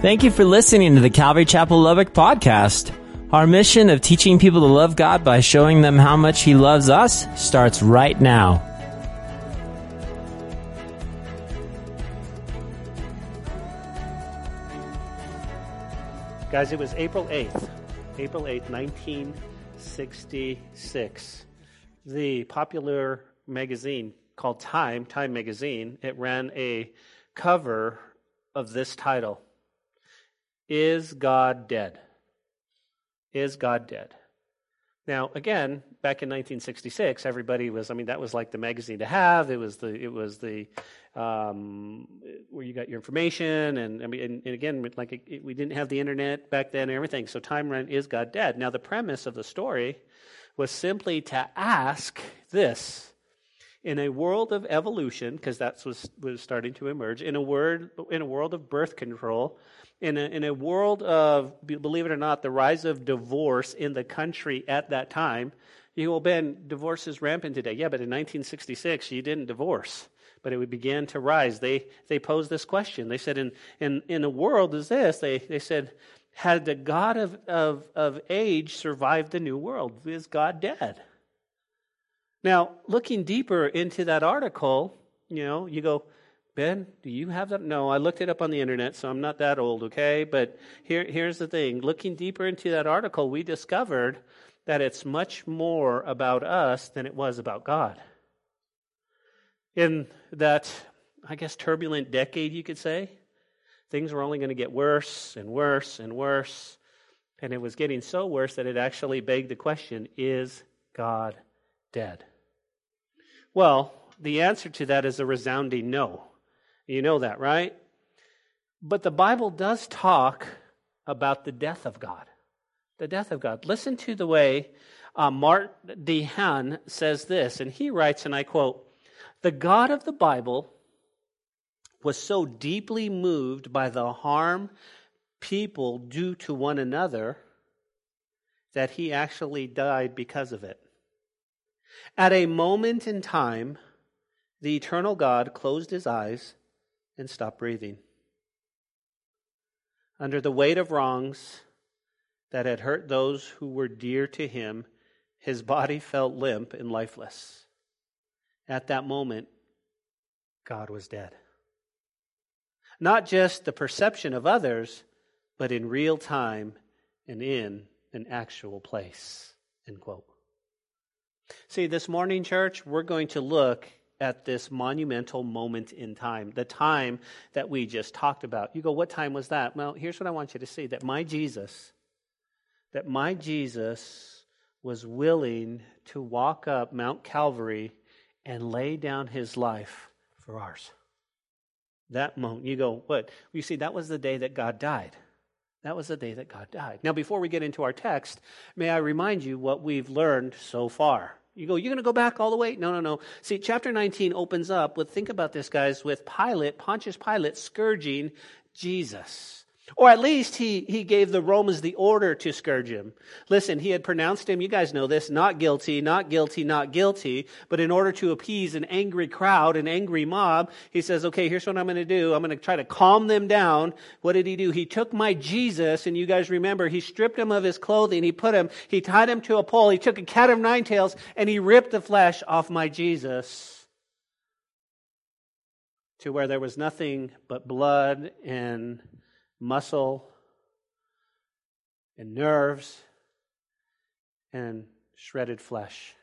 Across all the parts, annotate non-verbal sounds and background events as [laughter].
Thank you for listening to the Calvary Chapel Lubbock podcast. Our mission of teaching people to love God by showing them how much He loves us starts right now. Guys, it was April 8th, April 8th, 1966. The popular magazine called Time, Time Magazine, it ran a cover of this title is God dead? Is God dead? Now, again, back in 1966, everybody was, I mean, that was like the magazine to have. It was the, it was the, um, where you got your information. And, I mean, and, and again, like it, it, we didn't have the internet back then and everything. So Time ran, is God dead? Now, the premise of the story was simply to ask this in a world of evolution, because that's was was starting to emerge, in a word in a world of birth control, in a, in a world of, believe it or not, the rise of divorce in the country at that time, you go, well, Ben, divorce is rampant today. Yeah, but in 1966, you didn't divorce, but it began to rise. They, they posed this question. They said, in, in, in a world as this, they, they said, had the God of, of, of age survived the new world? Is God dead? Now, looking deeper into that article, you know, you go, Ben, do you have that? No, I looked it up on the internet, so I'm not that old, okay? But here, here's the thing looking deeper into that article, we discovered that it's much more about us than it was about God. In that, I guess, turbulent decade, you could say, things were only going to get worse and worse and worse. And it was getting so worse that it actually begged the question is God dead? Well, the answer to that is a resounding no. You know that, right? But the Bible does talk about the death of God. The death of God. Listen to the way uh, Mark DeHaan says this, and he writes, and I quote, The God of the Bible was so deeply moved by the harm people do to one another that he actually died because of it. At a moment in time, the eternal God closed his eyes and stop breathing. Under the weight of wrongs that had hurt those who were dear to him, his body felt limp and lifeless. At that moment, God was dead. Not just the perception of others, but in real time and in an actual place. End quote. See, this morning, church, we're going to look at this monumental moment in time, the time that we just talked about. You go, what time was that? Well, here's what I want you to see that my Jesus, that my Jesus was willing to walk up Mount Calvary and lay down his life for ours. That moment, you go, what? You see, that was the day that God died. That was the day that God died. Now, before we get into our text, may I remind you what we've learned so far. You go, you're going to go back all the way? No, no, no. See, chapter 19 opens up with, think about this, guys, with Pilate, Pontius Pilate, scourging Jesus. Or at least he, he gave the Romans the order to scourge him. Listen, he had pronounced him, you guys know this, not guilty, not guilty, not guilty. But in order to appease an angry crowd, an angry mob, he says, okay, here's what I'm going to do. I'm going to try to calm them down. What did he do? He took my Jesus, and you guys remember, he stripped him of his clothing. He put him, he tied him to a pole. He took a cat of nine tails, and he ripped the flesh off my Jesus to where there was nothing but blood and muscle and nerves and shredded flesh.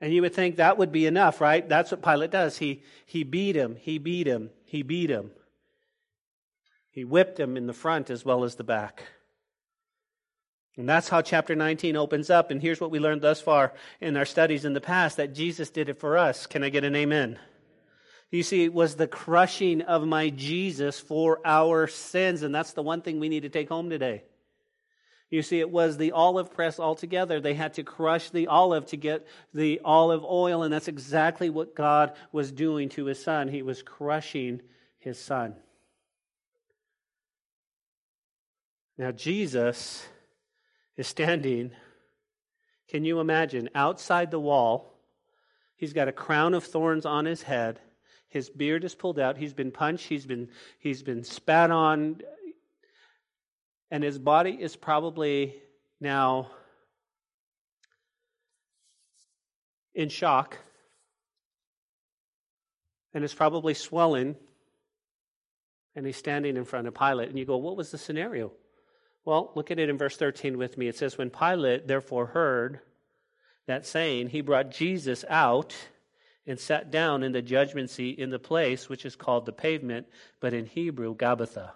And you would think that would be enough, right? That's what Pilate does. He, he beat him, he beat him, he beat him. He whipped him in the front as well as the back. And that's how chapter 19 opens up. And here's what we learned thus far in our studies in the past that Jesus did it for us. Can I get an amen? You see, it was the crushing of my Jesus for our sins. And that's the one thing we need to take home today. You see, it was the olive press altogether. They had to crush the olive to get the olive oil, and that's exactly what God was doing to his son. He was crushing his son. Now, Jesus is standing, can you imagine, outside the wall. He's got a crown of thorns on his head. His beard is pulled out. He's been punched. He's been, he's been spat on. And his body is probably now in shock. And it's probably swelling. And he's standing in front of Pilate. And you go, what was the scenario? Well, look at it in verse 13 with me. It says, When Pilate therefore heard that saying, he brought Jesus out and sat down in the judgment seat in the place which is called the pavement, but in Hebrew, Gabbatha.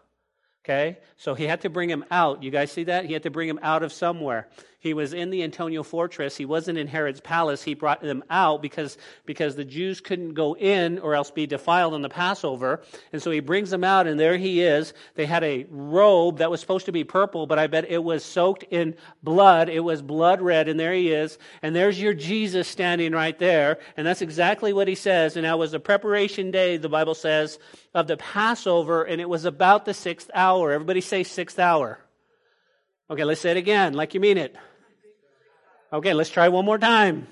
Okay? So he had to bring him out. You guys see that? He had to bring him out of somewhere. He was in the Antonia fortress. He wasn't in Herod's palace. He brought them out because, because the Jews couldn't go in or else be defiled on the Passover. And so he brings them out, and there he is. They had a robe that was supposed to be purple, but I bet it was soaked in blood. It was blood red, and there he is. And there's your Jesus standing right there. And that's exactly what he says. And that was the preparation day, the Bible says, of the Passover, and it was about the sixth hour. Everybody say sixth hour. Okay, let's say it again, like you mean it. Okay, let's try one more time.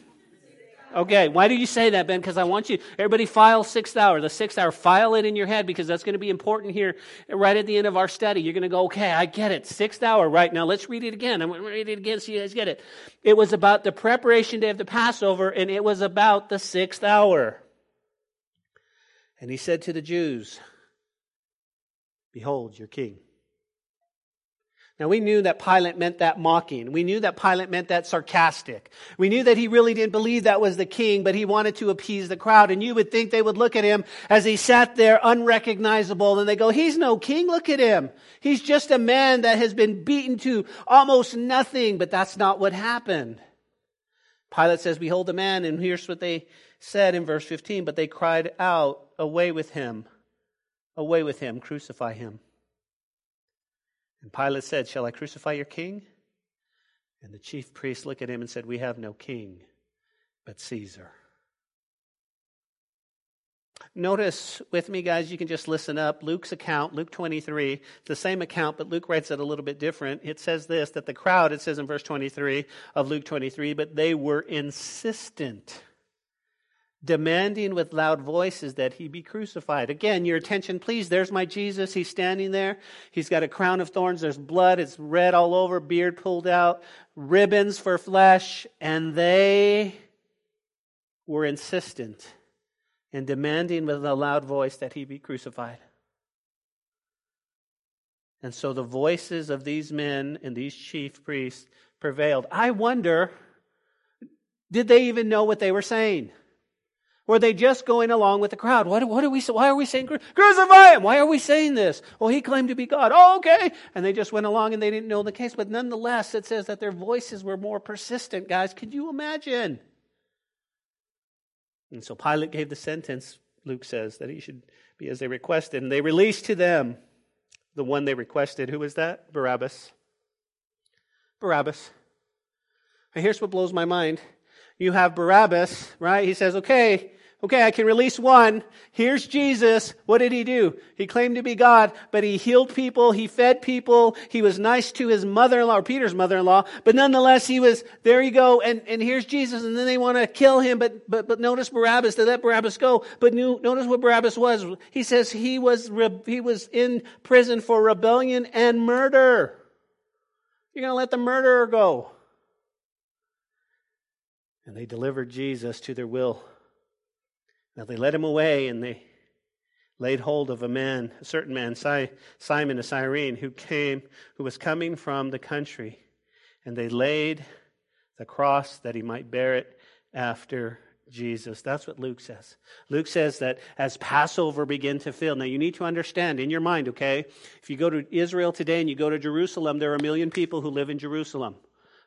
Okay, why do you say that, Ben? Because I want you, everybody file sixth hour, the sixth hour, file it in your head because that's going to be important here right at the end of our study. You're going to go, okay, I get it. Sixth hour, right now, let's read it again. I'm going to read it again so you guys get it. It was about the preparation day of the Passover, and it was about the sixth hour. And he said to the Jews, Behold your king. Now, we knew that Pilate meant that mocking. We knew that Pilate meant that sarcastic. We knew that he really didn't believe that was the king, but he wanted to appease the crowd. And you would think they would look at him as he sat there unrecognizable and they go, He's no king. Look at him. He's just a man that has been beaten to almost nothing. But that's not what happened. Pilate says, Behold the man. And here's what they said in verse 15. But they cried out, Away with him. Away with him. Crucify him. And Pilate said, Shall I crucify your king? And the chief priests looked at him and said, We have no king but Caesar. Notice with me, guys, you can just listen up. Luke's account, Luke 23, it's the same account, but Luke writes it a little bit different. It says this that the crowd, it says in verse 23 of Luke 23, but they were insistent demanding with loud voices that he be crucified. Again, your attention, please. There's my Jesus. He's standing there. He's got a crown of thorns. There's blood. It's red all over, beard pulled out, ribbons for flesh. And they were insistent in demanding with a loud voice that he be crucified. And so the voices of these men and these chief priests prevailed. I wonder, did they even know what they were saying? Were they just going along with the crowd? What, what are we, why are we saying crucify him? Why are we saying this? Well, he claimed to be God. Oh, okay. And they just went along and they didn't know the case. But nonetheless, it says that their voices were more persistent, guys. Could you imagine? And so Pilate gave the sentence, Luke says, that he should be as they requested. And they released to them the one they requested. Who was that? Barabbas. Barabbas. And here's what blows my mind. You have Barabbas, right? He says, okay, Okay, I can release one. Here's Jesus. What did he do? He claimed to be God, but he healed people. He fed people. He was nice to his mother-in-law, or Peter's mother-in-law. But nonetheless, he was, there you go. And, and here's Jesus. And then they want to kill him. But, but, but notice Barabbas. They let Barabbas go. But notice what Barabbas was. He says he was, he was in prison for rebellion and murder. You're going to let the murderer go. And they delivered Jesus to their will. Now they led him away and they laid hold of a man, a certain man, Simon of Cyrene, who came, who was coming from the country. And they laid the cross that he might bear it after Jesus. That's what Luke says. Luke says that as Passover began to fill. Now you need to understand in your mind, okay? If you go to Israel today and you go to Jerusalem, there are a million people who live in Jerusalem.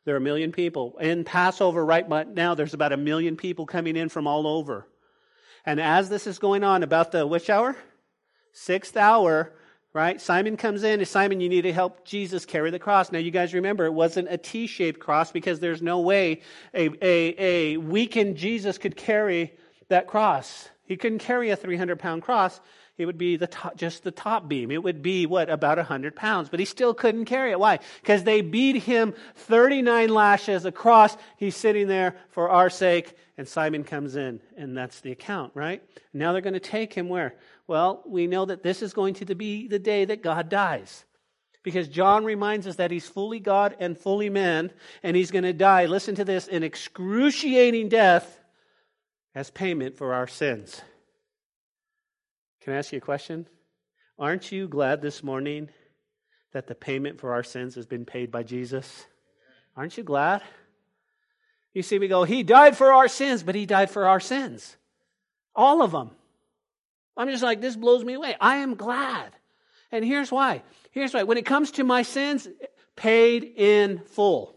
There are a million people. In Passover right now, there's about a million people coming in from all over. And as this is going on, about the which hour? Sixth hour, right? Simon comes in. Simon, you need to help Jesus carry the cross. Now, you guys remember, it wasn't a T shaped cross because there's no way a, a, a weakened Jesus could carry that cross. He couldn't carry a 300 pound cross. It would be the top, just the top beam. It would be, what, about 100 pounds. But he still couldn't carry it. Why? Because they beat him 39 lashes across. He's sitting there for our sake, and Simon comes in, and that's the account, right? Now they're going to take him where? Well, we know that this is going to be the day that God dies. Because John reminds us that he's fully God and fully man, and he's going to die, listen to this, an excruciating death as payment for our sins. Can I ask you a question? Aren't you glad this morning that the payment for our sins has been paid by Jesus? Aren't you glad? You see, we go, He died for our sins, but He died for our sins. All of them. I'm just like, this blows me away. I am glad. And here's why. Here's why. When it comes to my sins, paid in full.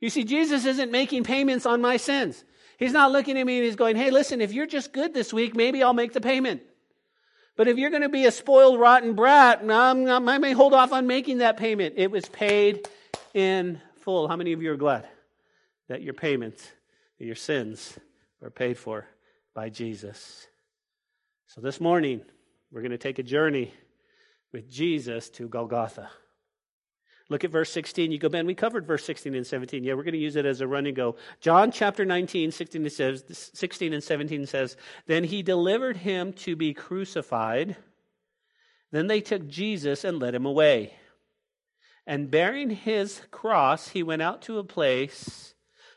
You see, Jesus isn't making payments on my sins. He's not looking at me and he's going, hey, listen, if you're just good this week, maybe I'll make the payment. But if you're going to be a spoiled, rotten brat, I may hold off on making that payment. It was paid in full. How many of you are glad that your payments, your sins, were paid for by Jesus? So this morning, we're going to take a journey with Jesus to Golgotha. Look at verse 16. You go, Ben, we covered verse 16 and 17. Yeah, we're going to use it as a running go. John chapter 19, 16, says, 16 and 17 says, Then he delivered him to be crucified. Then they took Jesus and led him away. And bearing his cross, he went out to a place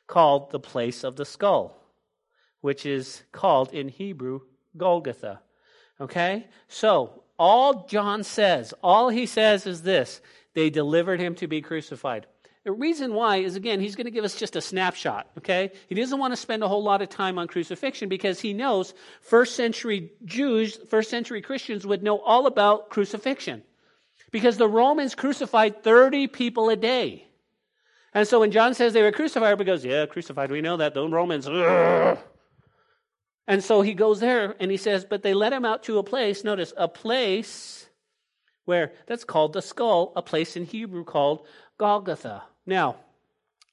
called the place of the skull, which is called in Hebrew Golgotha. Okay? So, all John says, all he says is this they delivered him to be crucified. The reason why is again, he's going to give us just a snapshot, okay? He doesn't want to spend a whole lot of time on crucifixion because he knows first century Jews, first century Christians would know all about crucifixion. Because the Romans crucified 30 people a day. And so when John says they were crucified, everybody goes, Yeah, crucified, we know that. The Romans. Ugh. And so he goes there and he says, But they led him out to a place, notice, a place where that's called the skull, a place in Hebrew called Golgotha. Now,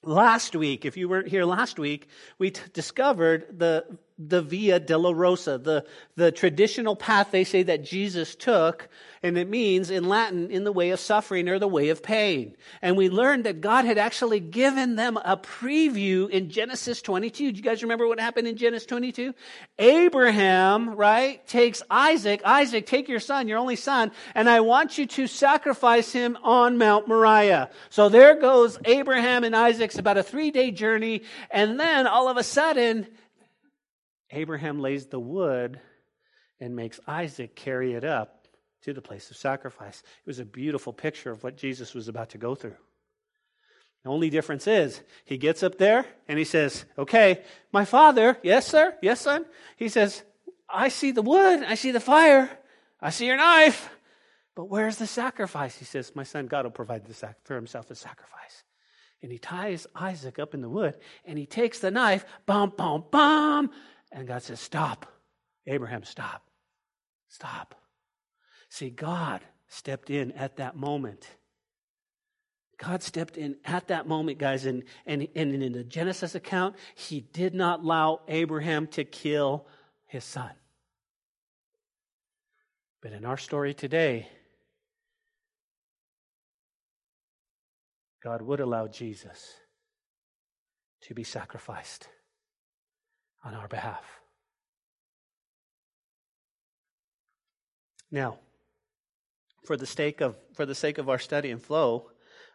last week, if you weren't here last week, we t- discovered the the Via Dolorosa, the, the traditional path they say that Jesus took, and it means in Latin, in the way of suffering or the way of pain. And we learned that God had actually given them a preview in Genesis 22. Do you guys remember what happened in Genesis 22? Abraham, right, takes Isaac, Isaac, take your son, your only son, and I want you to sacrifice him on Mount Moriah. So there goes Abraham and Isaac's about a three day journey, and then all of a sudden, Abraham lays the wood and makes Isaac carry it up to the place of sacrifice. It was a beautiful picture of what Jesus was about to go through. The only difference is he gets up there and he says, Okay, my father, yes, sir, yes, son. He says, I see the wood, I see the fire, I see your knife, but where's the sacrifice? He says, My son, God will provide sac- for himself a sacrifice. And he ties Isaac up in the wood and he takes the knife, bum, bum, bum, and God says, Stop. Abraham, stop. Stop. See, God stepped in at that moment. God stepped in at that moment, guys, and, and, and in the Genesis account, he did not allow Abraham to kill his son. But in our story today, God would allow Jesus to be sacrificed on our behalf. Now, for the sake of for the sake of our study and flow,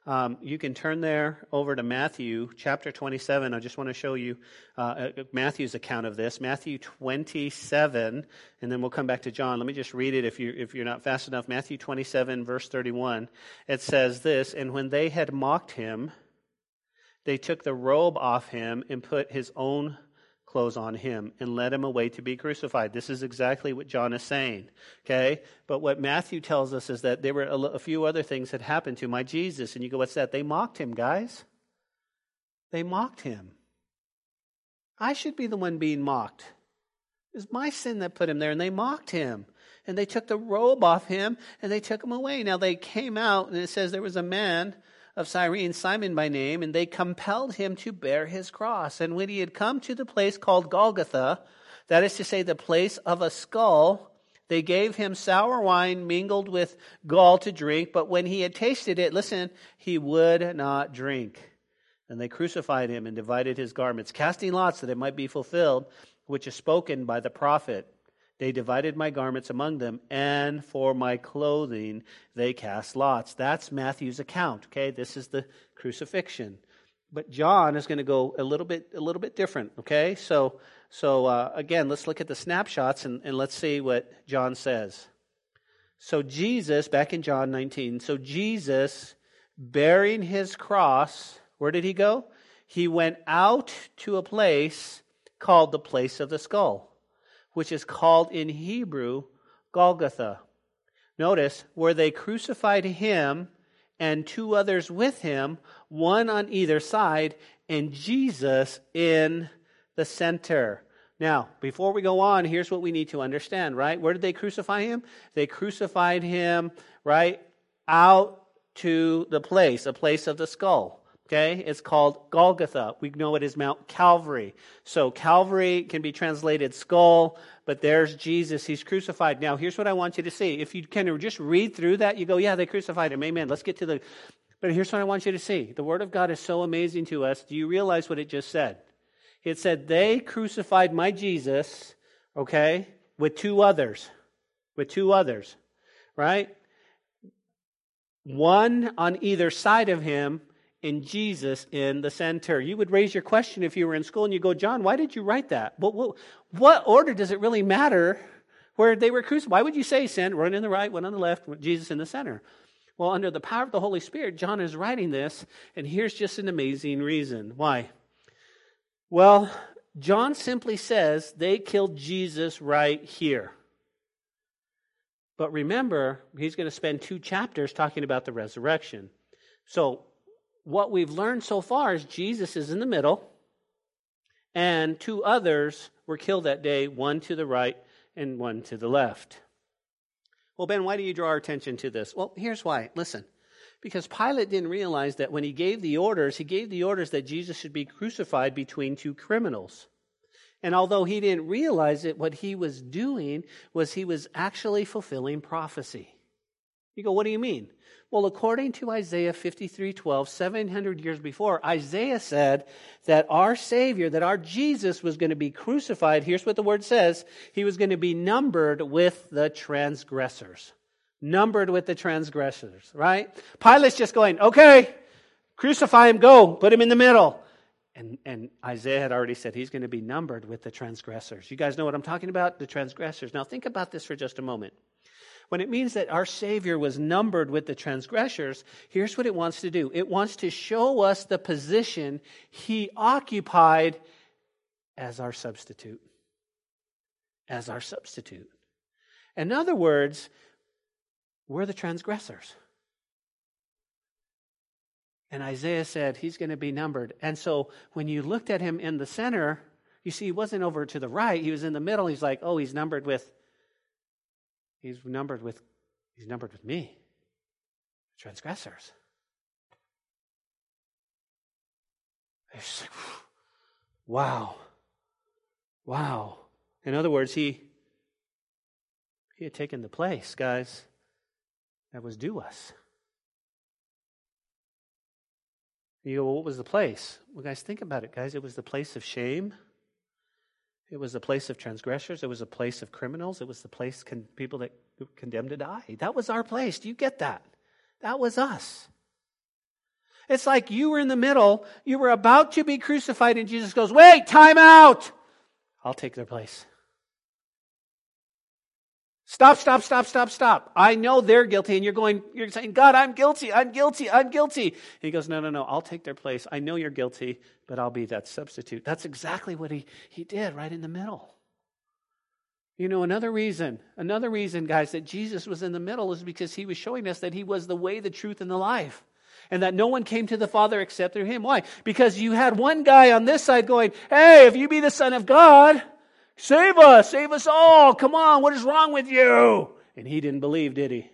um, you can turn there over to Matthew chapter 27. I just want to show you uh, uh, Matthew's account of this. Matthew 27, and then we'll come back to John. Let me just read it if, you, if you're not fast enough. Matthew 27, verse 31. It says this And when they had mocked him, they took the robe off him and put his own clothes on him and led him away to be crucified. This is exactly what John is saying. Okay? But what Matthew tells us is that there were a, few other things that happened to my Jesus. And you go, what's that? They mocked him, guys. They mocked him. I should be the one being mocked. It was my sin that put him there, and they mocked him. And they took the robe off him and they took him away. Now they came out, and it says there was a man of Cyrene, Simon by name, and they compelled him to bear his cross. And when he had come to the place called Golgotha, that is to say, the place of a skull. They gave him sour wine mingled with gall to drink, but when he had tasted it, listen, he would not drink. And they crucified him and divided his garments, casting lots that it might be fulfilled, which is spoken by the prophet. They divided my garments among them, and for my clothing they cast lots. That's Matthew's account. Okay, this is the crucifixion. But John is going to go a little bit, a little bit different. Okay, so so uh, again, let's look at the snapshots and, and let's see what John says. So Jesus, back in John 19, so Jesus bearing his cross, where did he go? He went out to a place called the place of the skull which is called in Hebrew Golgotha. Notice, where they crucified him and two others with him, one on either side, and Jesus in the center. Now, before we go on, here's what we need to understand, right? Where did they crucify him? They crucified him, right, out to the place, a place of the skull. Okay, it's called Golgotha. We know it is Mount Calvary. So Calvary can be translated skull, but there's Jesus. He's crucified. Now, here's what I want you to see. If you can just read through that, you go, yeah, they crucified him. Amen. Let's get to the. But here's what I want you to see. The Word of God is so amazing to us. Do you realize what it just said? It said, they crucified my Jesus, okay, with two others. With two others, right? One on either side of him in Jesus in the center. You would raise your question if you were in school and you go, John, why did you write that? What, what, what order does it really matter where they were crucified? Why would you say sin, one in the right, one on the left, Jesus in the center? Well, under the power of the Holy Spirit, John is writing this, and here's just an amazing reason. Why? Well, John simply says they killed Jesus right here. But remember, he's going to spend two chapters talking about the resurrection. So what we've learned so far is Jesus is in the middle, and two others were killed that day, one to the right and one to the left. Well, Ben, why do you draw our attention to this? Well, here's why. Listen. Because Pilate didn't realize that when he gave the orders, he gave the orders that Jesus should be crucified between two criminals. And although he didn't realize it, what he was doing was he was actually fulfilling prophecy. You go, what do you mean? Well, according to Isaiah 53:12, 700 years before, Isaiah said that our Savior, that our Jesus was going to be crucified. Here's what the word says He was going to be numbered with the transgressors. Numbered with the transgressors, right? Pilate's just going, okay, crucify him, go, put him in the middle. And, and Isaiah had already said he's going to be numbered with the transgressors. You guys know what I'm talking about? The transgressors. Now, think about this for just a moment. When it means that our Savior was numbered with the transgressors, here's what it wants to do it wants to show us the position he occupied as our substitute. As our substitute. In other words, we're the transgressors. And Isaiah said he's going to be numbered. And so when you looked at him in the center, you see, he wasn't over to the right, he was in the middle. He's like, oh, he's numbered with He's numbered with he's numbered with me. Transgressors. Like, wow. Wow. In other words, he he had taken the place, guys, that was due us. You go, well, what was the place? Well, guys, think about it, guys. It was the place of shame. It was a place of transgressors. It was a place of criminals. It was the place con- people that condemned to die. That was our place. Do you get that? That was us. It's like you were in the middle. You were about to be crucified, and Jesus goes, Wait, time out. I'll take their place. Stop, stop, stop, stop, stop. I know they're guilty, and you're going, you're saying, God, I'm guilty, I'm guilty, I'm guilty. And he goes, No, no, no, I'll take their place. I know you're guilty, but I'll be that substitute. That's exactly what he, he did right in the middle. You know, another reason, another reason, guys, that Jesus was in the middle is because he was showing us that he was the way, the truth, and the life. And that no one came to the Father except through him. Why? Because you had one guy on this side going, Hey, if you be the Son of God, Save us, save us all. Come on, what is wrong with you? And he didn't believe, did he?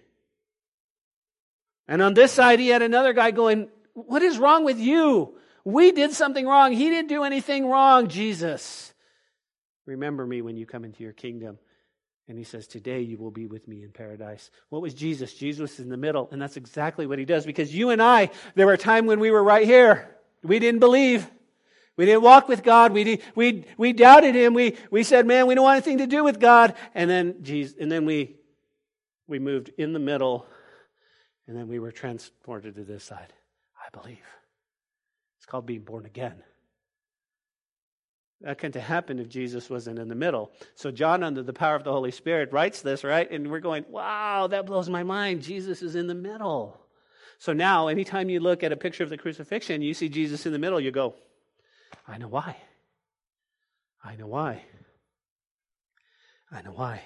And on this side, he had another guy going, What is wrong with you? We did something wrong. He didn't do anything wrong, Jesus. Remember me when you come into your kingdom. And he says, Today you will be with me in paradise. What was Jesus? Jesus was in the middle. And that's exactly what he does because you and I, there were a time when we were right here. We didn't believe. We didn't walk with God. We, we, we doubted him. We, we said, man, we don't want anything to do with God. And then, Jesus, and then we, we moved in the middle and then we were transported to this side. I believe. It's called being born again. That couldn't have happened if Jesus wasn't in the middle. So, John, under the power of the Holy Spirit, writes this, right? And we're going, wow, that blows my mind. Jesus is in the middle. So now, anytime you look at a picture of the crucifixion, you see Jesus in the middle, you go, I know why. I know why. I know why.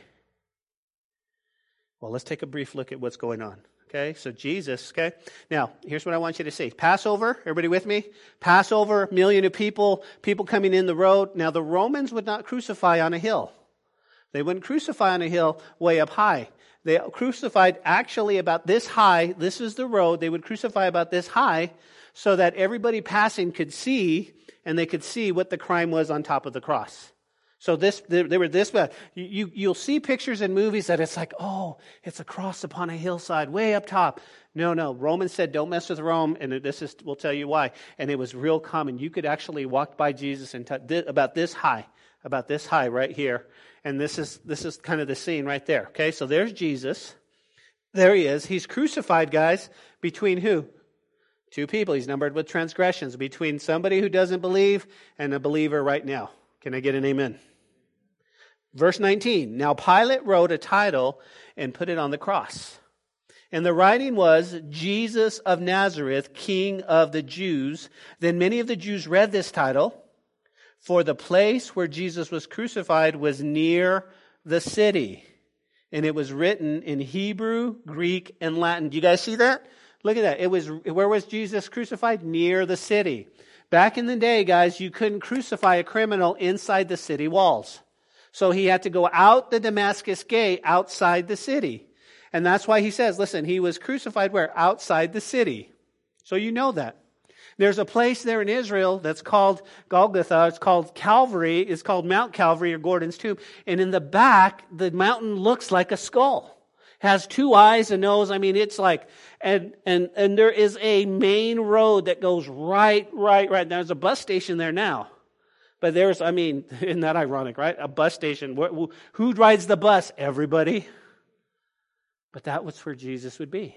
Well, let's take a brief look at what's going on. Okay, so Jesus, okay? Now, here's what I want you to see. Passover, everybody with me? Passover, million of people, people coming in the road. Now, the Romans would not crucify on a hill. They wouldn't crucify on a hill way up high. They crucified actually about this high. This is the road. They would crucify about this high so that everybody passing could see and they could see what the crime was on top of the cross. So this, they were this bad. You, you, will see pictures in movies that it's like, oh, it's a cross upon a hillside way up top. No, no. Romans said, don't mess with Rome, and this is, we'll tell you why. And it was real common. You could actually walk by Jesus and t- about this high, about this high right here. And this is, this is kind of the scene right there. Okay, so there's Jesus. There he is. He's crucified, guys, between who? Two people. He's numbered with transgressions, between somebody who doesn't believe and a believer right now. Can I get an amen? Verse 19 Now Pilate wrote a title and put it on the cross. And the writing was Jesus of Nazareth, King of the Jews. Then many of the Jews read this title, for the place where Jesus was crucified was near the city. And it was written in Hebrew, Greek, and Latin. Do you guys see that? Look at that. It was, where was Jesus crucified? Near the city. Back in the day, guys, you couldn't crucify a criminal inside the city walls. So he had to go out the Damascus gate outside the city. And that's why he says, listen, he was crucified where? Outside the city. So you know that. There's a place there in Israel that's called Golgotha. It's called Calvary. It's called Mount Calvary or Gordon's tomb. And in the back, the mountain looks like a skull. Has two eyes, and nose. I mean, it's like, and, and, and there is a main road that goes right, right, right. There's a bus station there now. But there's, I mean, [laughs] isn't that ironic, right? A bus station. Who rides the bus? Everybody. But that was where Jesus would be.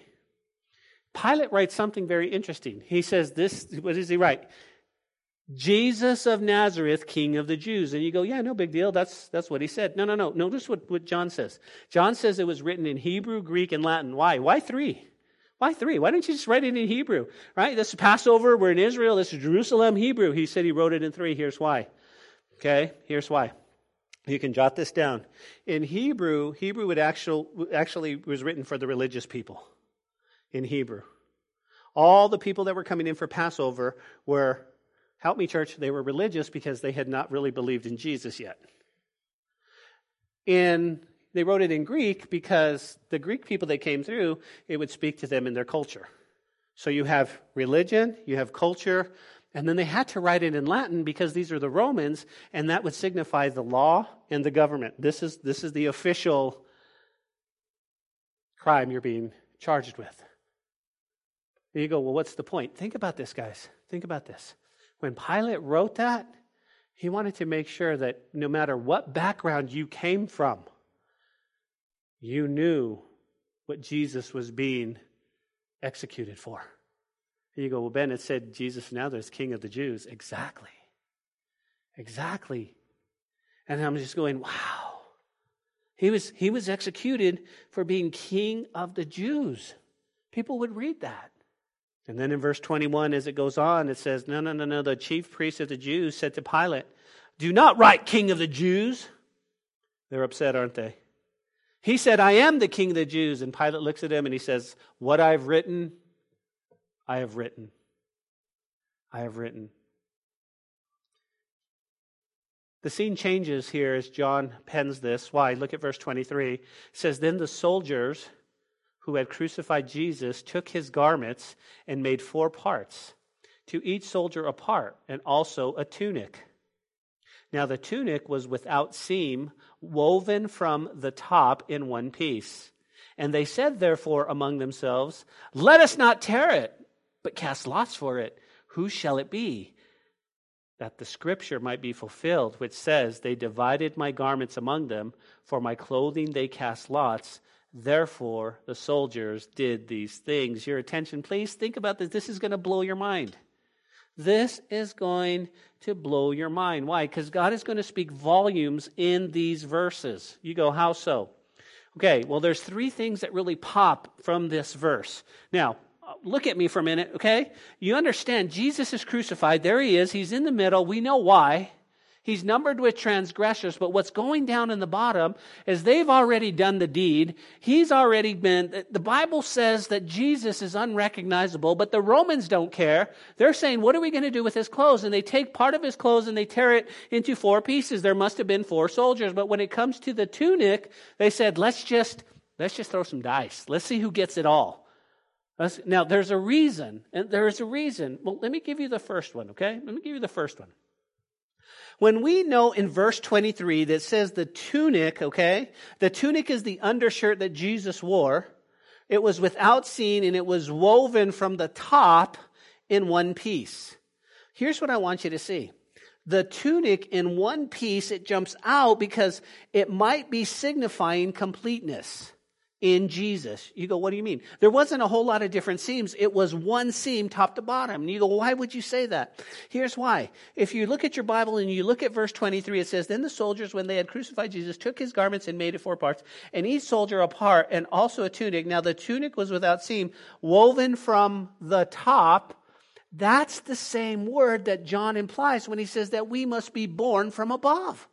Pilate writes something very interesting. He says, This, what does he write? Jesus of Nazareth, King of the Jews. And you go, yeah, no big deal. That's, that's what he said. No, no, no. Notice what, what John says. John says it was written in Hebrew, Greek, and Latin. Why? Why three? Why three? Why don't you just write it in Hebrew? Right? This is Passover. We're in Israel. This is Jerusalem, Hebrew. He said he wrote it in three. Here's why. Okay, here's why. You can jot this down. In Hebrew, Hebrew would actual, actually was written for the religious people. In Hebrew, all the people that were coming in for Passover were, help me, church, they were religious because they had not really believed in Jesus yet. And they wrote it in Greek because the Greek people that came through, it would speak to them in their culture. So you have religion, you have culture, and then they had to write it in Latin because these are the Romans, and that would signify the law and the government. This is, this is the official crime you're being charged with. And you go, well, what's the point? Think about this, guys. Think about this. When Pilate wrote that, he wanted to make sure that no matter what background you came from, you knew what Jesus was being executed for. And you go, well, Ben, it said Jesus Nazareth King of the Jews. Exactly. Exactly. And I'm just going, wow. He was, he was executed for being King of the Jews. People would read that. And then in verse 21, as it goes on, it says, No, no, no, no. The chief priest of the Jews said to Pilate, Do not write King of the Jews. They're upset, aren't they? He said, I am the King of the Jews. And Pilate looks at him and he says, What I've written, I have written. I have written. The scene changes here as John pens this. Why? Look at verse 23. It says, Then the soldiers who had crucified Jesus took his garments and made four parts, to each soldier a part, and also a tunic. Now the tunic was without seam, woven from the top in one piece. And they said, therefore, among themselves, Let us not tear it, but cast lots for it. Who shall it be? That the scripture might be fulfilled, which says, They divided my garments among them, for my clothing they cast lots. Therefore, the soldiers did these things. Your attention, please. Think about this. This is going to blow your mind. This is going to blow your mind. Why? Because God is going to speak volumes in these verses. You go, how so? Okay, well, there's three things that really pop from this verse. Now, look at me for a minute, okay? You understand, Jesus is crucified. There he is. He's in the middle. We know why. He's numbered with transgressors, but what's going down in the bottom is they've already done the deed. He's already been, the Bible says that Jesus is unrecognizable, but the Romans don't care. They're saying, what are we going to do with his clothes? And they take part of his clothes and they tear it into four pieces. There must have been four soldiers, but when it comes to the tunic, they said, let's just, let's just throw some dice. Let's see who gets it all. Now, there's a reason, and there is a reason. Well, let me give you the first one, okay? Let me give you the first one. When we know in verse 23 that says the tunic, okay, the tunic is the undershirt that Jesus wore. It was without seam and it was woven from the top in one piece. Here's what I want you to see. The tunic in one piece, it jumps out because it might be signifying completeness in Jesus. You go, what do you mean? There wasn't a whole lot of different seams. It was one seam top to bottom. And you go, why would you say that? Here's why. If you look at your Bible and you look at verse 23, it says, Then the soldiers, when they had crucified Jesus, took his garments and made it four parts, and each soldier a part, and also a tunic. Now the tunic was without seam, woven from the top. That's the same word that John implies when he says that we must be born from above.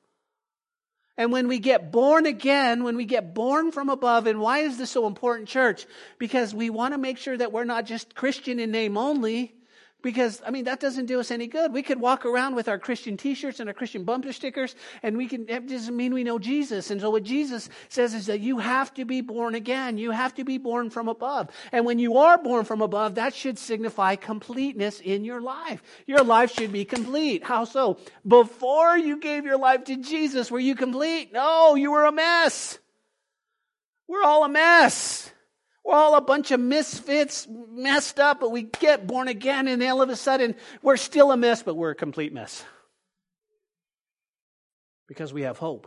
And when we get born again, when we get born from above, and why is this so important, church? Because we want to make sure that we're not just Christian in name only, because, I mean, that doesn't do us any good. We could walk around with our Christian t-shirts and our Christian bumper stickers, and we can, that doesn't mean we know Jesus. And so what Jesus says is that you have to be born again. You have to be born from above. And when you are born from above, that should signify completeness in your life. Your life should be complete. How so? Before you gave your life to Jesus, were you complete? No, you were a mess. We're all a mess. We're all a bunch of misfits, messed up, but we get born again, and all of a sudden, we're still a mess, but we're a complete mess. Because we have hope.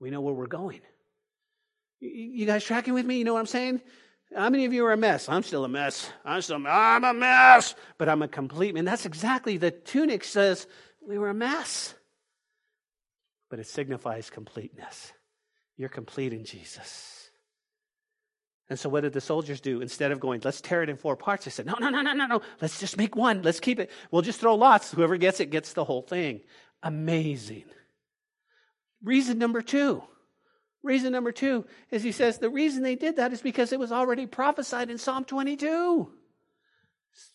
We know where we're going. You guys tracking with me? You know what I'm saying? How many of you are a mess? I'm still a mess. I'm still, I'm a mess, but I'm a complete man. That's exactly the tunic says we were a mess, but it signifies completeness. You're complete in Jesus. And so what did the soldiers do? Instead of going, let's tear it in four parts, they said, no, no, no, no, no, no. Let's just make one. Let's keep it. We'll just throw lots. Whoever gets it gets the whole thing. Amazing. Reason number two. Reason number two is he says the reason they did that is because it was already prophesied in Psalm 22.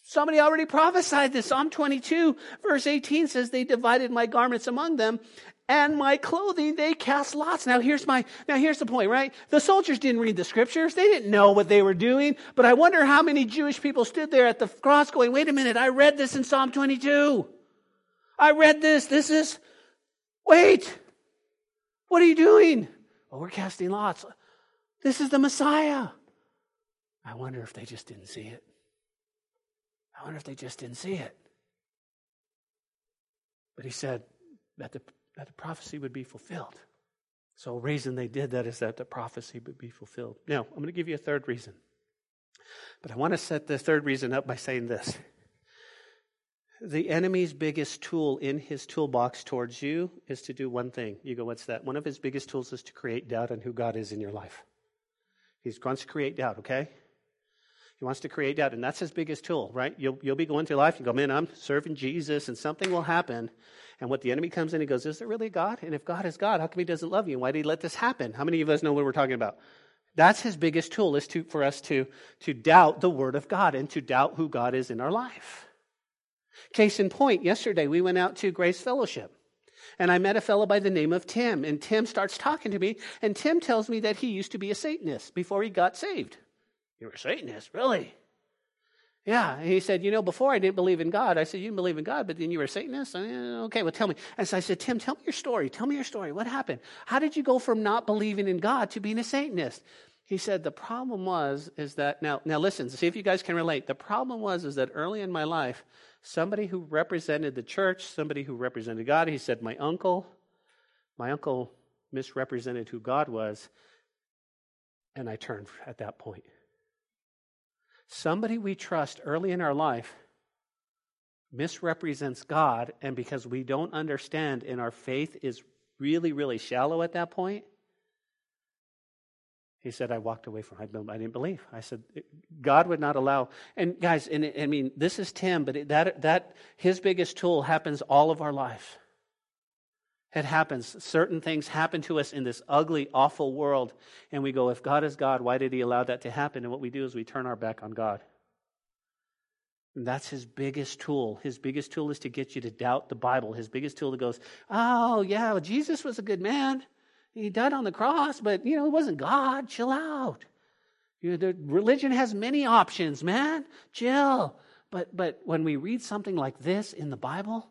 Somebody already prophesied this. Psalm 22, verse 18 says, They divided my garments among them, and my clothing they cast lots. Now here's my, now here's the point, right? The soldiers didn't read the scriptures. They didn't know what they were doing. But I wonder how many Jewish people stood there at the cross going, wait a minute, I read this in Psalm 22. I read this. This is, wait, what are you doing? Well, we're casting lots. This is the Messiah. I wonder if they just didn't see it. I wonder if they just didn't see it. But he said that the that the prophecy would be fulfilled. So, reason they did that is that the prophecy would be fulfilled. Now, I'm going to give you a third reason. But I want to set the third reason up by saying this. The enemy's biggest tool in his toolbox towards you is to do one thing. You go, what's that? One of his biggest tools is to create doubt on who God is in your life. He wants to create doubt, okay? He wants to create doubt, and that's his biggest tool, right? You'll, you'll be going through life and go, man, I'm serving Jesus, and something will happen. And what the enemy comes in and goes, is there really a God? And if God is God, how come he doesn't love you? And why did he let this happen? How many of us know what we're talking about? That's his biggest tool is to, for us to, to doubt the word of God and to doubt who God is in our life. Case in point, yesterday we went out to Grace Fellowship. And I met a fellow by the name of Tim. And Tim starts talking to me. And Tim tells me that he used to be a Satanist before he got saved. You were a Satanist? Really? Yeah. And he said, You know, before I didn't believe in God. I said, You didn't believe in God, but then you were a Satanist? okay, well, tell me. And so I said, Tim, tell me your story. Tell me your story. What happened? How did you go from not believing in God to being a Satanist? He said, The problem was, is that, now, now listen, see if you guys can relate. The problem was, is that early in my life, somebody who represented the church, somebody who represented God, he said, My uncle, my uncle misrepresented who God was, and I turned at that point somebody we trust early in our life misrepresents God, and because we don't understand and our faith is really, really shallow at that point, he said, I walked away from him. I didn't believe. I said, God would not allow. And guys, and I mean, this is Tim, but that, that, his biggest tool happens all of our life. It happens. Certain things happen to us in this ugly, awful world, and we go, if God is God, why did He allow that to happen? And what we do is we turn our back on God. And that's his biggest tool. His biggest tool is to get you to doubt the Bible. His biggest tool that goes, oh, yeah, well, Jesus was a good man. He died on the cross, but, you know, he wasn't God. Chill out. You know, the religion has many options, man. Chill. But, but when we read something like this in the Bible,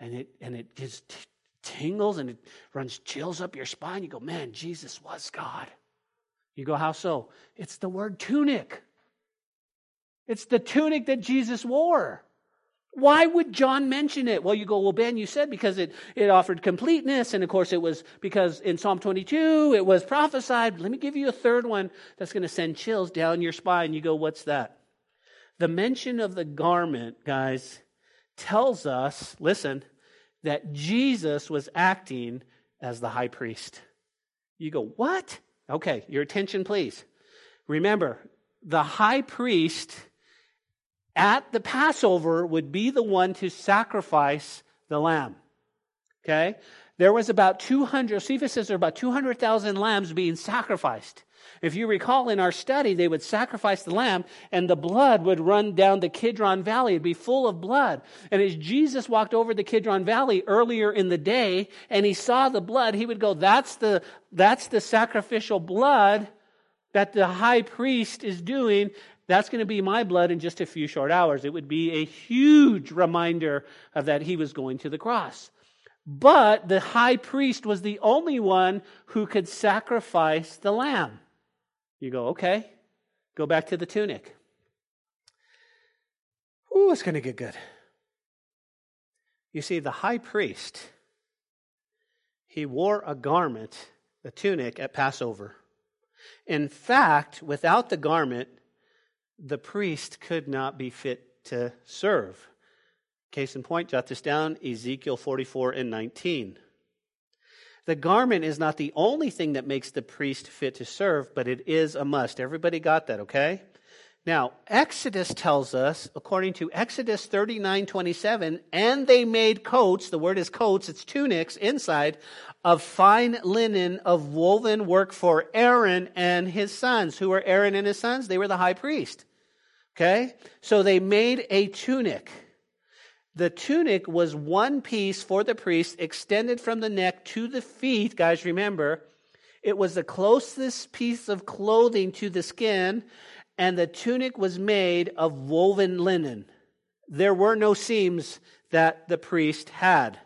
and it, and it just tingles and it runs chills up your spine. You go, man, Jesus was God. You go, how so? It's the word tunic. It's the tunic that Jesus wore. Why would John mention it? Well, you go, well, Ben, you said because it, it offered completeness. And of course, it was because in Psalm 22, it was prophesied. Let me give you a third one that's going to send chills down your spine. You go, what's that? The mention of the garment, guys, tells us, listen, that Jesus was acting as the high priest. You go, what? Okay, your attention, please. Remember, the high priest at the Passover would be the one to sacrifice the lamb. Okay? There was about 200, Josephus says there were about 200,000 lambs being sacrificed. If you recall in our study, they would sacrifice the lamb and the blood would run down the Kidron Valley. It'd be full of blood. And as Jesus walked over the Kidron Valley earlier in the day and he saw the blood, he would go, that's the, that's the sacrificial blood that the high priest is doing. That's going to be my blood in just a few short hours. It would be a huge reminder of that he was going to the cross. But the high priest was the only one who could sacrifice the lamb. You go, okay, go back to the tunic. Ooh, it's going to get good. You see, the high priest, he wore a garment, a tunic at Passover. In fact, without the garment, the priest could not be fit to serve. Case in point, jot this down Ezekiel 44 and 19. The garment is not the only thing that makes the priest fit to serve, but it is a must. Everybody got that, okay? Now, Exodus tells us, according to Exodus 39 27, and they made coats, the word is coats, it's tunics inside, of fine linen of woven work for Aaron and his sons. Who were Aaron and his sons? They were the high priest. Okay? So they made a tunic. The tunic was one piece for the priest, extended from the neck to the feet. Guys, remember, it was the closest piece of clothing to the skin, and the tunic was made of woven linen. There were no seams that the priest had.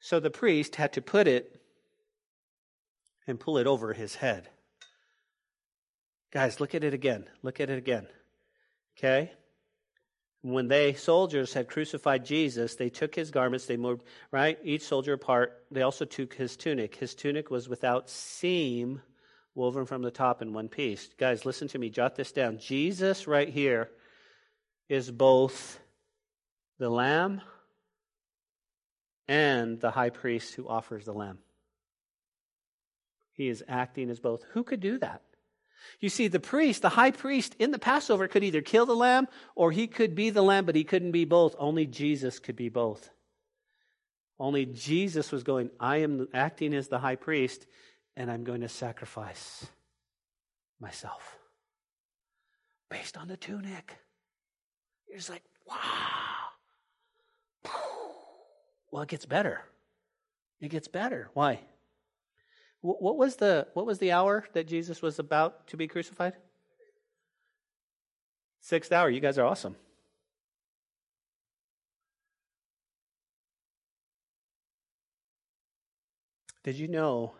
So the priest had to put it and pull it over his head. Guys, look at it again. Look at it again. Okay? When they soldiers had crucified Jesus, they took his garments, they moved, right? Each soldier apart. They also took his tunic. His tunic was without seam, woven from the top in one piece. Guys, listen to me, jot this down. Jesus, right here, is both the lamb and the high priest who offers the lamb. He is acting as both. Who could do that? You see, the priest, the high priest in the Passover could either kill the lamb or he could be the lamb, but he couldn't be both. Only Jesus could be both. Only Jesus was going, I am acting as the high priest, and I'm going to sacrifice myself based on the tunic. You're just like, wow. Well, it gets better. It gets better. Why? What was the what was the hour that Jesus was about to be crucified? Sixth hour. You guys are awesome. Did you know?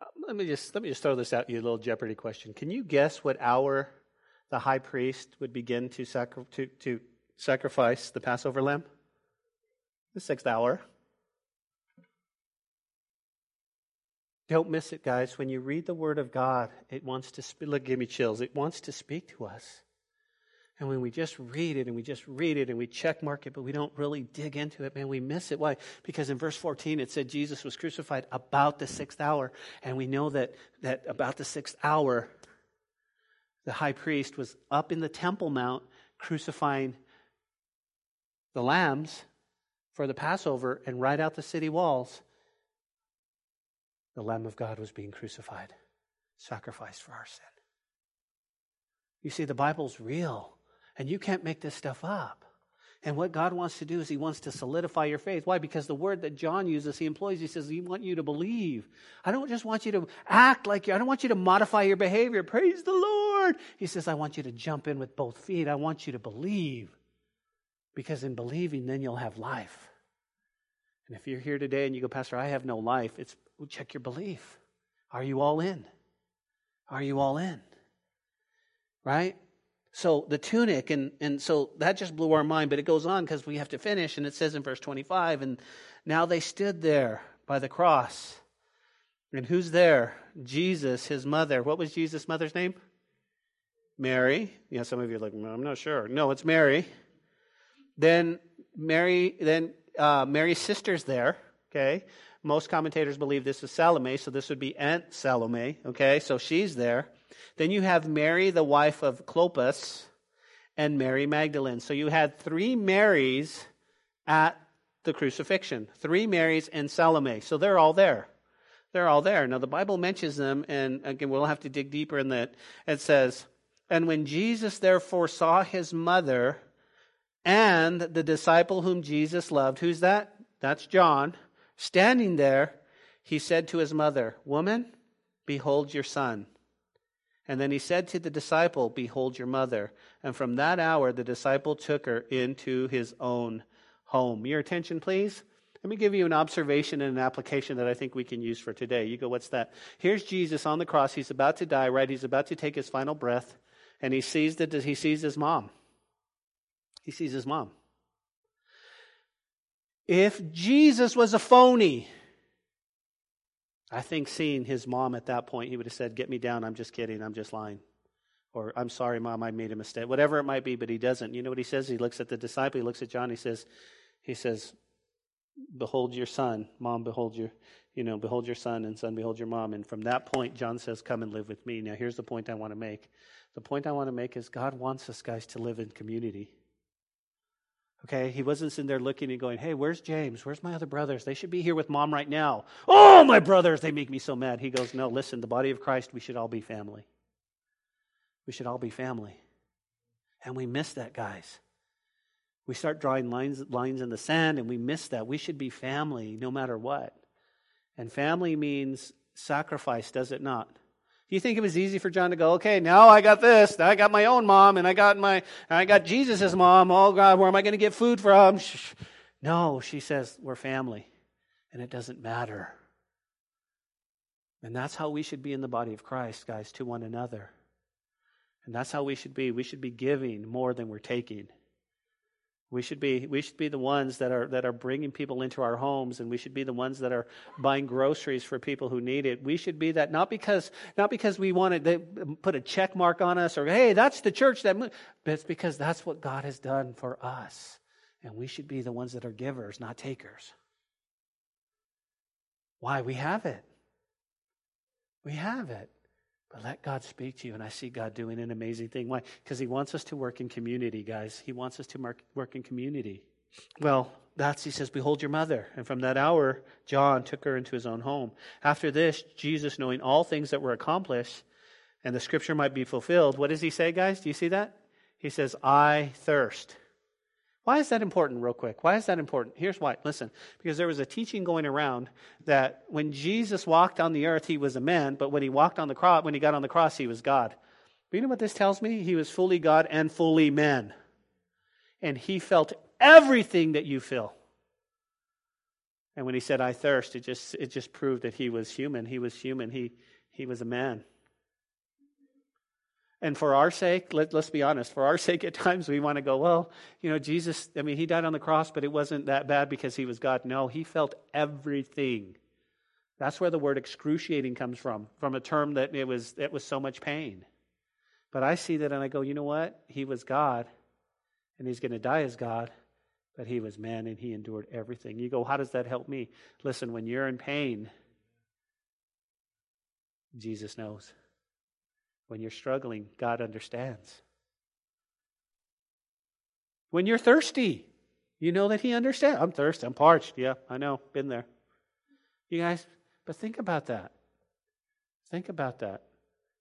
Uh, let me just let me just throw this out you a little Jeopardy question. Can you guess what hour the high priest would begin to, sacri- to, to sacrifice the Passover lamb? The sixth hour. Don't miss it, guys. When you read the Word of God, it wants to speak. Look, give me chills. It wants to speak to us. And when we just read it and we just read it and we check mark it, but we don't really dig into it, man, we miss it. Why? Because in verse 14 it said Jesus was crucified about the sixth hour. And we know that, that about the sixth hour, the high priest was up in the Temple Mount crucifying the lambs for the Passover, and right out the city walls, the Lamb of God was being crucified, sacrificed for our sin. You see, the Bible's real. And you can't make this stuff up. And what God wants to do is He wants to solidify your faith. Why? Because the word that John uses, he employs, he says, He want you to believe. I don't just want you to act like you, I don't want you to modify your behavior. Praise the Lord. He says, I want you to jump in with both feet. I want you to believe. Because in believing, then you'll have life. And if you're here today and you go, Pastor, I have no life, it's well, check your belief. Are you all in? Are you all in? Right? So the tunic, and, and so that just blew our mind, but it goes on because we have to finish, and it says in verse 25, and now they stood there by the cross. And who's there? Jesus, his mother. What was Jesus' mother's name? Mary. Yeah, some of you are like, I'm not sure. No, it's Mary. Then Mary, then uh, Mary's sister's there. Okay, most commentators believe this is Salome, so this would be Aunt Salome. Okay, so she's there. Then you have Mary, the wife of Clopas, and Mary Magdalene. So you had three Marys at the crucifixion three Marys and Salome. So they're all there. They're all there. Now, the Bible mentions them, and again, we'll have to dig deeper in that. It says, And when Jesus therefore saw his mother and the disciple whom Jesus loved, who's that? That's John, standing there, he said to his mother, Woman, behold your son. And then he said to the disciple, Behold your mother. And from that hour, the disciple took her into his own home. Your attention, please. Let me give you an observation and an application that I think we can use for today. You go, What's that? Here's Jesus on the cross. He's about to die, right? He's about to take his final breath. And he sees, that, he sees his mom. He sees his mom. If Jesus was a phony, I think seeing his mom at that point, he would have said, Get me down. I'm just kidding. I'm just lying. Or, I'm sorry, mom, I made a mistake. Whatever it might be, but he doesn't. You know what he says? He looks at the disciple, he looks at John, he says, he says, Behold your son, mom, behold your, you know, behold your son, and son, behold your mom. And from that point, John says, Come and live with me. Now, here's the point I want to make. The point I want to make is God wants us guys to live in community. Okay, he wasn't sitting there looking and going, Hey, where's James? Where's my other brothers? They should be here with mom right now. Oh, my brothers, they make me so mad. He goes, No, listen, the body of Christ, we should all be family. We should all be family. And we miss that, guys. We start drawing lines, lines in the sand and we miss that. We should be family no matter what. And family means sacrifice, does it not? Do you think it was easy for John to go, okay, now I got this, now I got my own mom, and I got my, I got Jesus' mom. Oh God, where am I going to get food from? [laughs] No, she says, we're family, and it doesn't matter. And that's how we should be in the body of Christ, guys, to one another. And that's how we should be. We should be giving more than we're taking. We should be we should be the ones that are that are bringing people into our homes and we should be the ones that are buying groceries for people who need it. We should be that not because not because we want to put a check mark on us or hey, that's the church that but it's because that's what God has done for us. And we should be the ones that are givers, not takers. Why? We have it. We have it. But let God speak to you, and I see God doing an amazing thing. Why? Because He wants us to work in community, guys. He wants us to work in community. Well, that's, he says, Behold your mother. And from that hour, John took her into his own home. After this, Jesus, knowing all things that were accomplished, and the scripture might be fulfilled, what does he say, guys? Do you see that? He says, I thirst. Why is that important, real quick? Why is that important? Here's why. Listen, because there was a teaching going around that when Jesus walked on the earth, he was a man, but when he walked on the cross, when he got on the cross, he was God. But you know what this tells me? He was fully God and fully man. And he felt everything that you feel. And when he said, I thirst, it just, it just proved that he was human. He was human. He, he was a man. And for our sake, let, us be honest, for our [laughs] sake, at times we want to go, well, you know, Jesus, I mean, he died on the cross, but it wasn't that bad because he was God. No, he felt everything. That's where the word excruciating comes from, from a term that it was, it was so much pain. But I see that and I go, you know what? He was God, and he's going to die as God, but he was man and he endured everything. You go, how does that help me? Listen, when you're in pain, Jesus knows. When you're struggling, God understands. When you're thirsty, you know that He understands. I'm thirsty. I'm parched. Yeah, I know. Been there. You guys, but think about that. Think about that.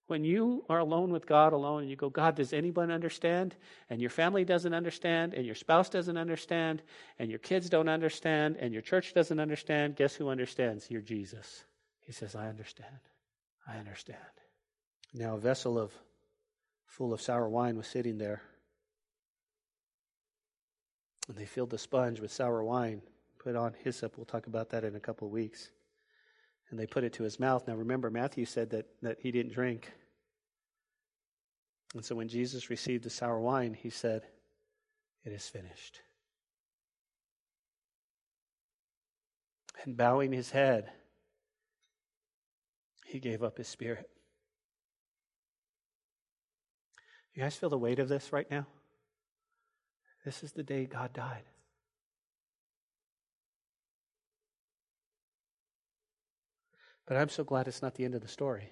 When you are alone with God alone and you go, God, does anyone understand? And your family doesn't understand, and your spouse doesn't understand, and your kids don't understand, and your church doesn't understand, guess who understands? Your Jesus. He says, I understand. I understand. Now, a vessel of full of sour wine was sitting there. And they filled the sponge with sour wine, put on hyssop. We'll talk about that in a couple of weeks and they put it to his mouth. Now remember, Matthew said that, that he didn't drink. And so when Jesus received the sour wine, he said, It is finished. And bowing his head, he gave up his spirit. You guys feel the weight of this right now? This is the day God died. But I'm so glad it's not the end of the story.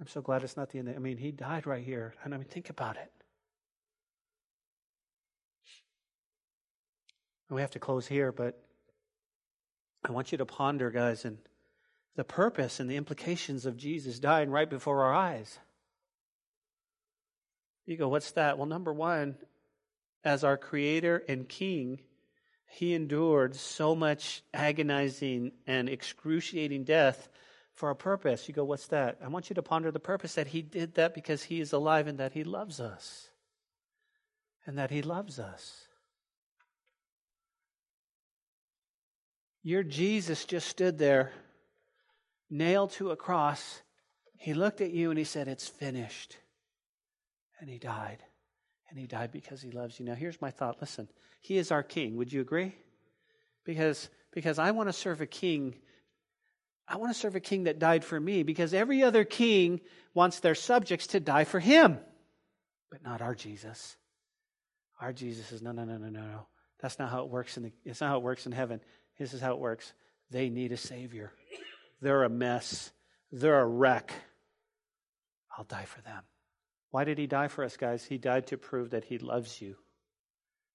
I'm so glad it's not the end. Of, I mean, he died right here. And I mean, think about it. And we have to close here, but I want you to ponder, guys, and the purpose and the implications of Jesus dying right before our eyes. You go, what's that? Well, number one, as our creator and king, he endured so much agonizing and excruciating death for a purpose. You go, what's that? I want you to ponder the purpose that he did that because he is alive and that he loves us. And that he loves us. Your Jesus just stood there, nailed to a cross. He looked at you and he said, It's finished. And he died. And he died because he loves you. Now, here's my thought. Listen, he is our king. Would you agree? Because, because I want to serve a king. I want to serve a king that died for me because every other king wants their subjects to die for him, but not our Jesus. Our Jesus is no, no, no, no, no, no. That's not how it works in the, it's not how it works in heaven. This is how it works. They need a savior. They're a mess. They're a wreck. I'll die for them. Why did he die for us, guys? He died to prove that he loves you.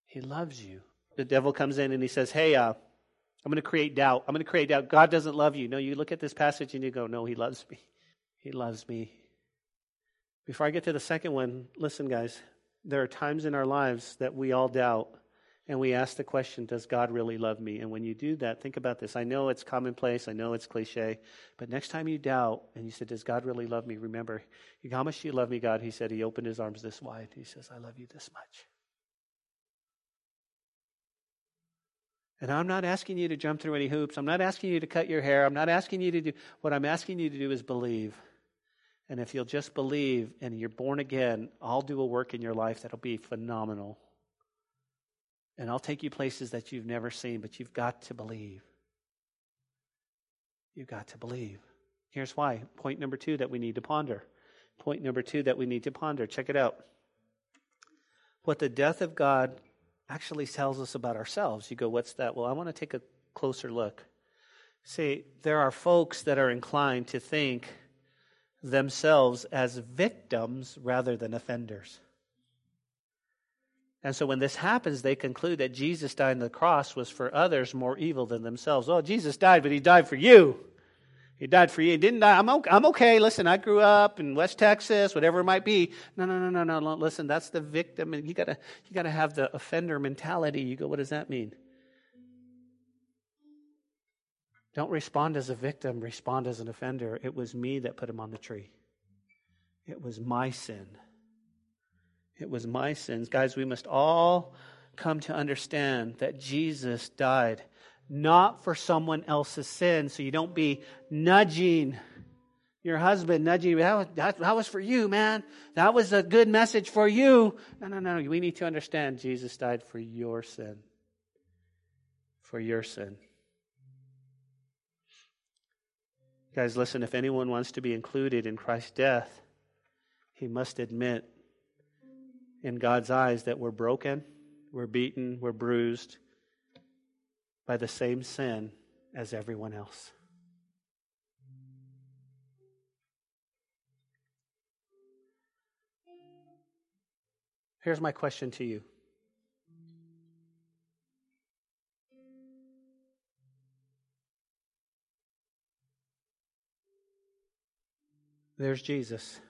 He loves you. The devil comes in and he says, Hey, uh, I'm going to create doubt. I'm going to create doubt. God doesn't love you. No, you look at this passage and you go, No, he loves me. He loves me. Before I get to the second one, listen, guys. There are times in our lives that we all doubt and we ask the question, Does God really love me? And when you do that, think about this. I know it's commonplace, I know it's cliche, but next time you doubt and you say, Does God really love me? Remember, how much do you love me, God? He said, He opened His arms this wide. He says, I love you this much. And I'm not asking you to jump through any hoops. I'm not asking you to cut your hair. I'm not asking you to do. What I'm asking you to do is believe. And if you'll just believe and you're born again, I'll do a work in your life that'll be phenomenal. And I'll take you places that you've never seen, but you've got to believe. You've got to believe. Here's why. Point number two that we need to ponder. Point number two that we need to ponder. Check it out. What the death of God actually tells us about ourselves. You go, what's that? Well, I want to take a closer look. See, there are folks that are inclined to think themselves as victims rather than offenders. And so when this happens, they conclude that Jesus dying on the cross was for others more evil than themselves. Oh, Jesus died, but he died for you. He died for you. He didn't die. I'm okay. I'm okay. Listen, I grew up in West Texas, whatever it might be. No, no, no, no, no. Listen, that's the victim. And you gotta, you gotta have the offender mentality. You go, what does that mean? Don't respond as a victim. Respond as an offender. It was me that put him on the tree. It was my sin. It was my sins. Guys, we must all come to understand that Jesus died not for someone else's sin. So you don't be nudging your husband, nudging. That was, that, that was for you, man. That was a good message for you. No, no, no. We need to understand Jesus died for your sin. For your sin. Guys, listen, if anyone wants to be included in Christ's death, he must admit in God's eyes that we're broken, we're beaten, we're bruised by the same sin as everyone else. Here's my question to you There's Jesus.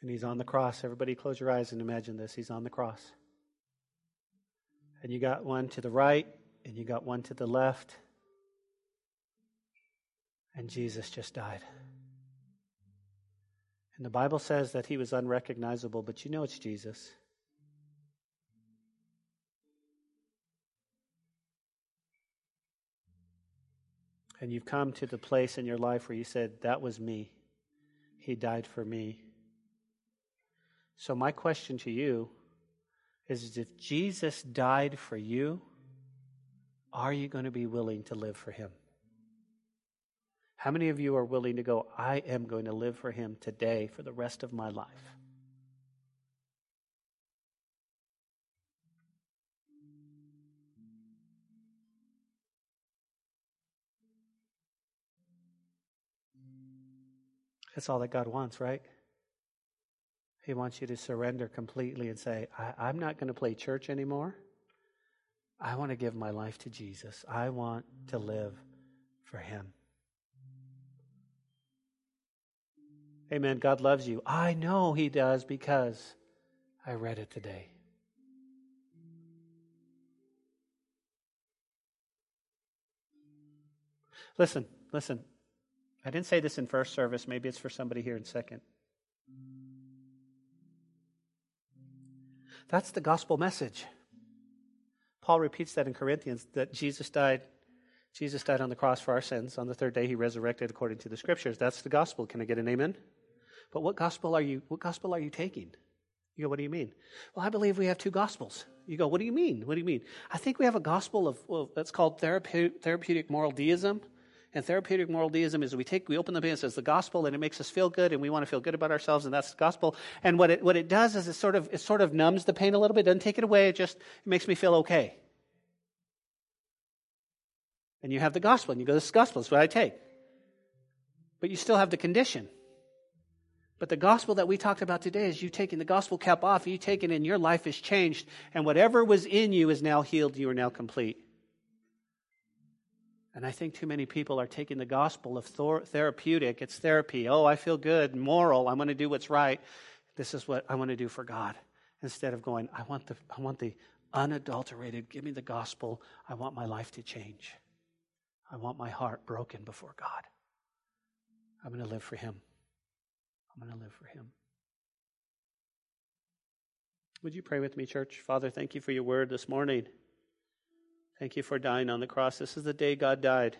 And he's on the cross. Everybody close your eyes and imagine this. He's on the cross. And you got one to the right, and you got one to the left. And Jesus just died. And the Bible says that he was unrecognizable, but you know it's Jesus. and you've come to the place in your life where you said, That was me. He died for me. So, my question to you is if Jesus died for you, are you going to be willing to live for him? How many of you are willing to go, I am going to live for him today for the rest of my life? That's all that God wants, right? He wants you to surrender completely and say, I, am not going to play church anymore. I want to give my life to Jesus. I want to live for Him. Amen. God loves you. I know He does because I read it today. Listen, listen. I didn't say this in first service. Maybe it's for somebody here in second. That's the gospel message. Paul repeats that in Corinthians that Jesus died Jesus died on the cross for our sins. On the third day he resurrected according to the scriptures. That's the gospel. Can I get an amen? But what gospel are you what gospel are you taking? You go, what do you mean? Well, I believe we have two gospels. You go, what do you mean? What do you mean? I think we have a gospel of well, that's called therapeutic, therapeutic moral deism. And therapeutic moral deism is we take, we open the Bible and says the gospel, and it makes us feel good, and we want to feel good about ourselves, and that's the gospel. And what it, what it does is it sort of, it sort of numbs the pain a little bit, doesn't take it away, it just it makes me feel okay. And you have the gospel, and you go, this gospel is what I take. But you still have the condition. But the gospel that we talked about today is you taking the gospel cap off, you taking it, and your life is changed, and whatever was in you is now healed, you are now complete. And I think too many people are taking the gospel of therapeutic, it's therapy. Oh, I feel good, moral, I'm going to do what's right. This is what I want to do for God. Instead of going, I want the, I want the unadulterated, give me the gospel. I want my life to change. I want my heart broken before God. I'm going to live for Him. I'm going to live for Him. Would you pray with me, church? Father, thank you for your word this morning. Thank you for dying on the cross. This is the day God died.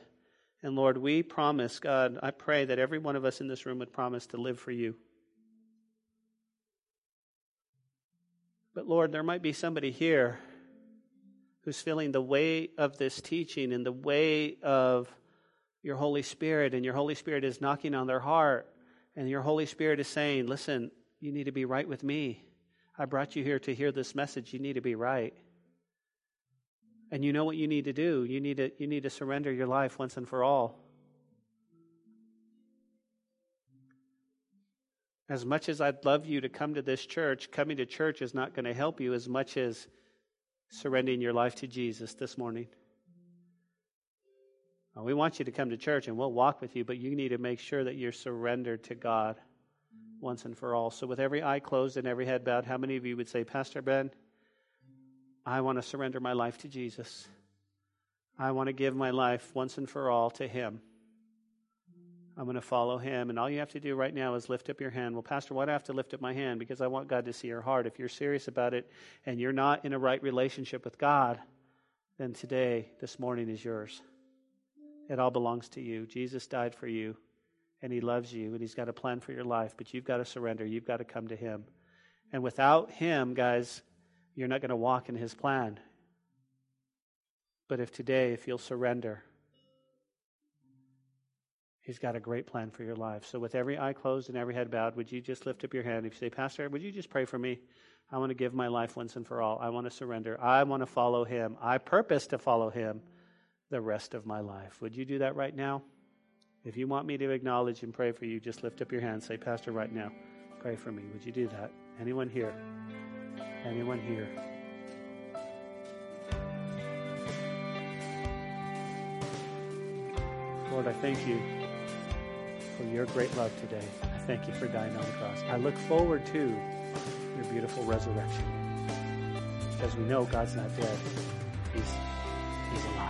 And Lord, we promise, God, I pray that every one of us in this room would promise to live for you. But Lord, there might be somebody here who's feeling the weight of this teaching and the weight of your Holy Spirit, and your Holy Spirit is knocking on their heart, and your Holy Spirit is saying, Listen, you need to be right with me. I brought you here to hear this message. You need to be right. And you know what you need to do. You need to, you need to surrender your life once and for all. As much as I'd love you to come to this church, coming to church is not going to help you as much as surrendering your life to Jesus this morning. we want you to come to church and we'll walk with you, but you need to make sure that you're surrendered to God once and for all. So, with every eye closed and every head bowed, how many of you would say, Pastor Ben? I want to surrender my life to Jesus. I want to give my life once and for all to Him. I'm going to follow him. And all you have to do right now is lift up your hand. Well, Pastor, why do I have to lift up my hand? Because I want God to see your heart. If you're serious about it and you're not in a right relationship with God, then today, this morning is yours. It all belongs to you. Jesus died for you, and he loves you, and he's got a plan for your life, but you've got to surrender. You've got to come to him. And without him, guys, you're not going to walk in his plan. But if today, if you'll surrender, He's got a great plan for your life. So, with every eye closed and every head bowed, would you just lift up your hand? If you say, Pastor, would you just pray for me? I want to give my life once and for all. I want to surrender. I want to follow Him. I purpose to follow Him the rest of my life. Would you do that right now? If you want me to acknowledge and pray for you, just lift up your hand. Say, Pastor, right now, pray for me. Would you do that? Anyone here? Anyone here? Lord, I thank you for your great love today. I thank you for dying on the cross. I look forward to your beautiful resurrection. Because we know God's not dead. He's, he's alive.